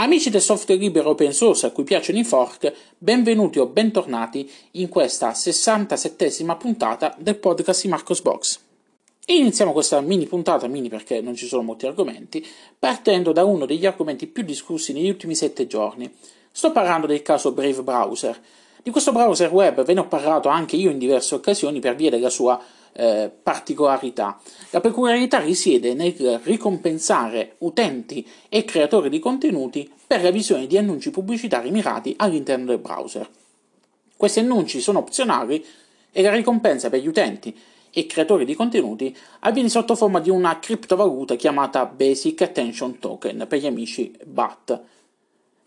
Amici del software libero open source a cui piacciono i fork, benvenuti o bentornati in questa 67esima puntata del podcast di Marcos Box. Iniziamo questa mini puntata, mini perché non ci sono molti argomenti, partendo da uno degli argomenti più discussi negli ultimi sette giorni. Sto parlando del caso Brave Browser. Di questo browser web ve ne ho parlato anche io in diverse occasioni per via della sua eh, particolarità. La peculiarità risiede nel ricompensare utenti e creatori di contenuti per la visione di annunci pubblicitari mirati all'interno del browser. Questi annunci sono opzionali e la ricompensa per gli utenti e creatori di contenuti avviene sotto forma di una criptovaluta chiamata Basic Attention Token per gli amici BAT.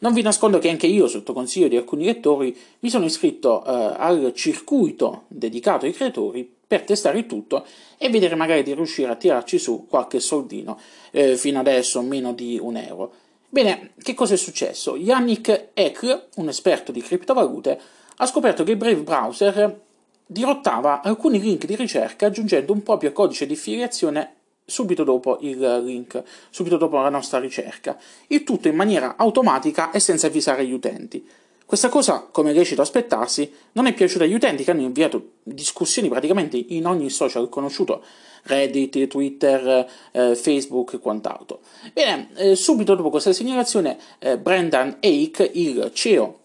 Non vi nascondo che anche io, sotto consiglio di alcuni lettori, mi sono iscritto eh, al circuito dedicato ai creatori per testare il tutto e vedere magari di riuscire a tirarci su qualche soldino, eh, fino adesso meno di un euro. Bene, che cosa è successo? Yannick Eck, un esperto di criptovalute, ha scoperto che Brave Browser dirottava alcuni link di ricerca aggiungendo un proprio codice di filiazione subito dopo il link, subito dopo la nostra ricerca, il tutto in maniera automatica e senza avvisare gli utenti. Questa cosa, come è lecito aspettarsi, non è piaciuta agli utenti che hanno inviato discussioni praticamente in ogni social conosciuto, Reddit, Twitter, eh, Facebook e quant'altro. Bene, eh, subito dopo questa segnalazione, eh, Brendan Ake, il CEO,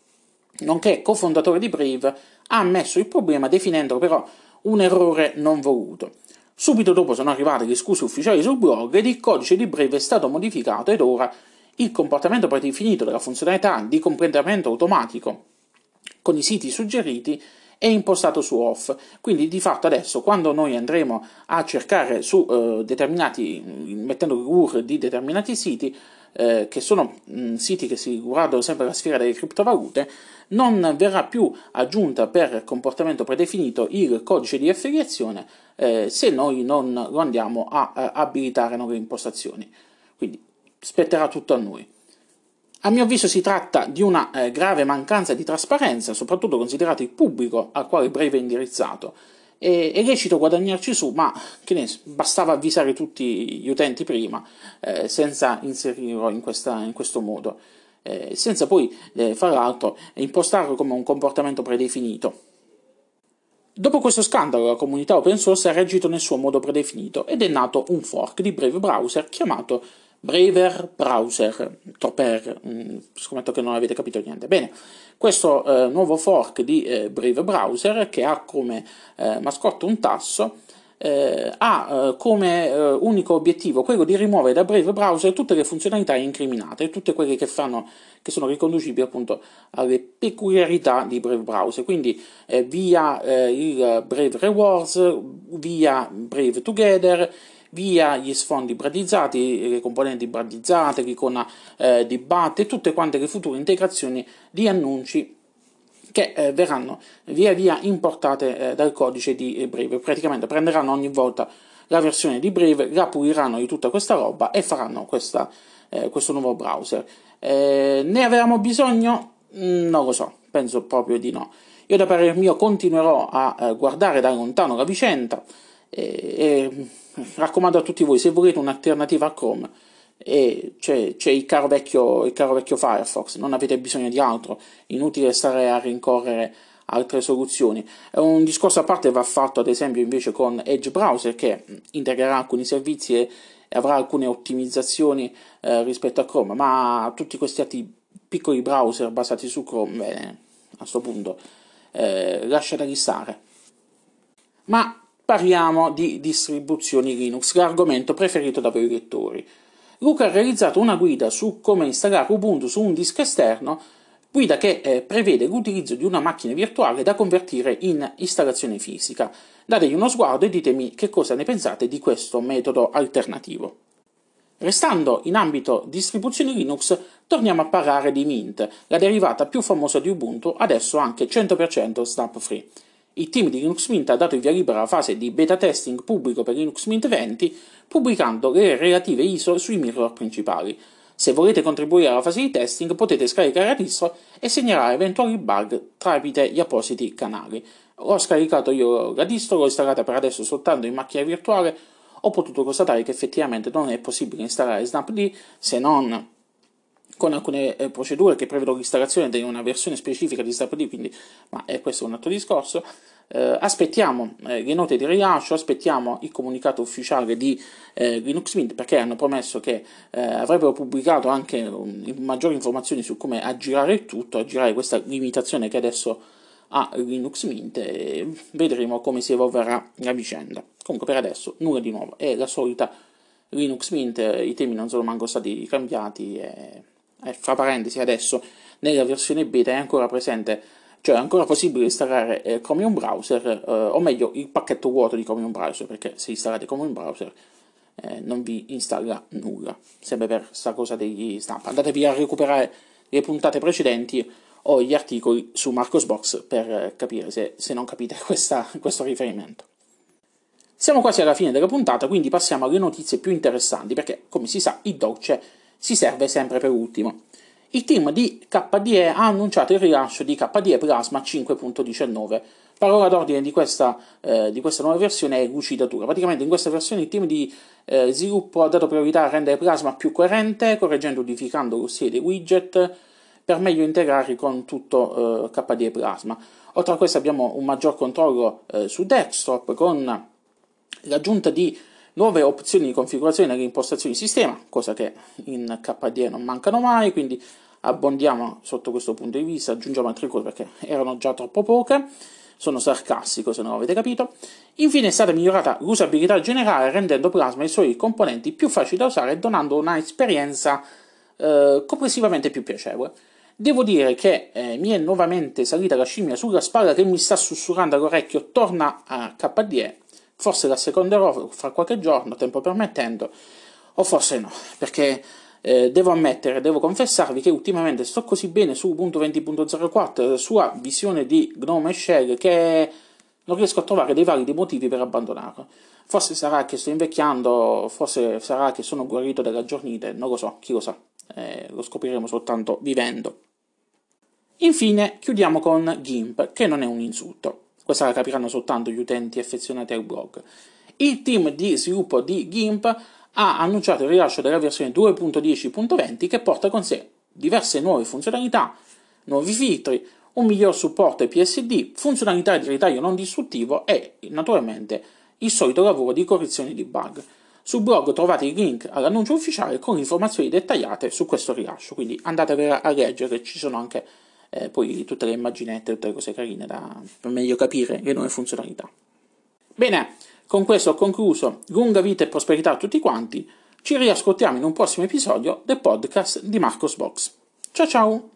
nonché cofondatore di Brave, ha ammesso il problema definendolo però un errore non voluto. Subito dopo sono arrivate le scuse ufficiali sul blog ed il codice di Brave è stato modificato ed ora il comportamento predefinito della funzionalità di completamento automatico con i siti suggeriti è impostato su off. Quindi di fatto adesso quando noi andremo a cercare su eh, determinati, mettendo URL di determinati siti, eh, che sono mh, siti che si riguardano sempre la sfera delle criptovalute, non verrà più aggiunta per comportamento predefinito il codice di affiliazione eh, se noi non lo andiamo a, a abilitare nuove impostazioni. Quindi spetterà tutto a noi. A mio avviso si tratta di una eh, grave mancanza di trasparenza, soprattutto considerato il pubblico al quale Brave è indirizzato. E, è lecito guadagnarci su, ma che ne bastava avvisare tutti gli utenti prima, eh, senza inserirlo in, questa, in questo modo, eh, senza poi, eh, fra l'altro, impostarlo come un comportamento predefinito. Dopo questo scandalo, la comunità open source ha reagito nel suo modo predefinito ed è nato un fork di Brave Browser chiamato Braver Browser, Topper, mm, scommetto che non avete capito niente. Bene, questo eh, nuovo fork di eh, Brave Browser che ha come eh, mascotte un tasso eh, ha eh, come eh, unico obiettivo quello di rimuovere da Brave Browser tutte le funzionalità incriminate, tutte quelle che, fanno, che sono riconducibili appunto alle peculiarità di Brave Browser, quindi via il Brave Rewards, via Brave Together via gli sfondi bradizzati, le componenti bradizzate, l'icona eh, di BAT e tutte quante le future integrazioni di annunci che eh, verranno via via importate eh, dal codice di Brave. Praticamente prenderanno ogni volta la versione di Brave, la puliranno di tutta questa roba e faranno questa, eh, questo nuovo browser. Eh, ne avevamo bisogno? Mm, non lo so, penso proprio di no. Io da parere mio continuerò a eh, guardare da lontano la vicenda e, e raccomando a tutti voi, se volete un'alternativa a Chrome, c'è, c'è il, caro vecchio, il caro vecchio Firefox, non avete bisogno di altro, inutile stare a rincorrere altre soluzioni. Un discorso a parte va fatto ad esempio invece con Edge Browser che integrerà alcuni servizi e avrà alcune ottimizzazioni eh, rispetto a Chrome, ma tutti questi altri piccoli browser basati su Chrome, bene, a questo punto eh, lasciateli stare. Ma parliamo di distribuzioni Linux, l'argomento preferito da voi lettori. Luca ha realizzato una guida su come installare Ubuntu su un disco esterno, guida che eh, prevede l'utilizzo di una macchina virtuale da convertire in installazione fisica. Dategli uno sguardo e ditemi che cosa ne pensate di questo metodo alternativo. Restando in ambito distribuzioni Linux, torniamo a parlare di Mint, la derivata più famosa di Ubuntu, adesso anche 100% snap free. Il team di Linux Mint ha dato il via libera alla fase di beta testing pubblico per Linux Mint 20, pubblicando le relative ISO sui mirror principali. Se volete contribuire alla fase di testing potete scaricare la distro e segnalare eventuali bug tramite gli appositi canali. Ho scaricato io la distro, l'ho installata per adesso soltanto in macchina virtuale, ho potuto constatare che effettivamente non è possibile installare Snapd se non con alcune eh, procedure che prevedono l'installazione di una versione specifica di StapD, quindi, ma eh, questo è un altro discorso. Eh, aspettiamo eh, le note di rilascio, aspettiamo il comunicato ufficiale di eh, Linux Mint perché hanno promesso che eh, avrebbero pubblicato anche um, maggiori informazioni su come aggirare il tutto, aggirare questa limitazione che adesso ha Linux Mint e vedremo come si evolverà la vicenda. Comunque per adesso nulla di nuovo, è la solita Linux Mint, i temi non sono manco stati cambiati e eh, fra parentesi adesso nella versione beta è ancora presente, cioè è ancora possibile installare eh, Chromium Browser, eh, o meglio il pacchetto vuoto di Chromium Browser, perché se installate Chromium Browser eh, non vi installa nulla, sempre per questa cosa degli stampa. Andatevi a recuperare le puntate precedenti o gli articoli su Marcosbox per eh, capire se, se non capite questa, questo riferimento. Siamo quasi alla fine della puntata, quindi passiamo alle notizie più interessanti, perché come si sa il dolce si serve sempre per ultimo. Il team di KDE ha annunciato il rilascio di KDE Plasma 5.19. Parola d'ordine di questa, eh, di questa, nuova versione è lucidatura. Praticamente in questa versione il team di eh, sviluppo ha dato priorità a rendere Plasma più coerente, correggendo e unificando lo stile dei widget per meglio integrarli con tutto eh, KDE Plasma. Oltre a questo abbiamo un maggior controllo eh, su desktop con l'aggiunta di nuove opzioni di configurazione nelle impostazioni di sistema, cosa che in KDE non mancano mai, quindi abbondiamo sotto questo punto di vista, aggiungiamo altre cose perché erano già troppo poche, sono sarcastico se non avete capito. Infine è stata migliorata l'usabilità generale rendendo Plasma e i suoi componenti più facili da usare e donando un'esperienza eh, complessivamente più piacevole. Devo dire che eh, mi è nuovamente salita la scimmia sulla spalla che mi sta sussurrando all'orecchio torna a KDE forse la seconderò fra qualche giorno, tempo permettendo, o forse no, perché eh, devo ammettere, devo confessarvi che ultimamente sto così bene su Ubuntu 20.04, la sua visione di Gnome Shell, che non riesco a trovare dei validi motivi per abbandonarlo. Forse sarà che sto invecchiando, forse sarà che sono guarito dalla giornite, non lo so, chi lo sa, eh, lo scopriremo soltanto vivendo. Infine chiudiamo con GIMP, che non è un insulto. Questa la capiranno soltanto gli utenti affezionati al blog. Il team di sviluppo di GIMP ha annunciato il rilascio della versione 2.10.20 che porta con sé diverse nuove funzionalità, nuovi filtri, un miglior supporto ai PSD, funzionalità di ritaglio non distruttivo e, naturalmente, il solito lavoro di correzione di bug. Sul blog trovate il link all'annuncio ufficiale con informazioni dettagliate su questo rilascio, quindi andatevela a leggere, ci sono anche eh, poi tutte le immaginette, tutte le cose carine da, per meglio capire le nuove funzionalità. Bene, con questo ho concluso. Lunga vita e prosperità a tutti quanti. Ci riascoltiamo in un prossimo episodio del podcast di Marcos Box. Ciao ciao!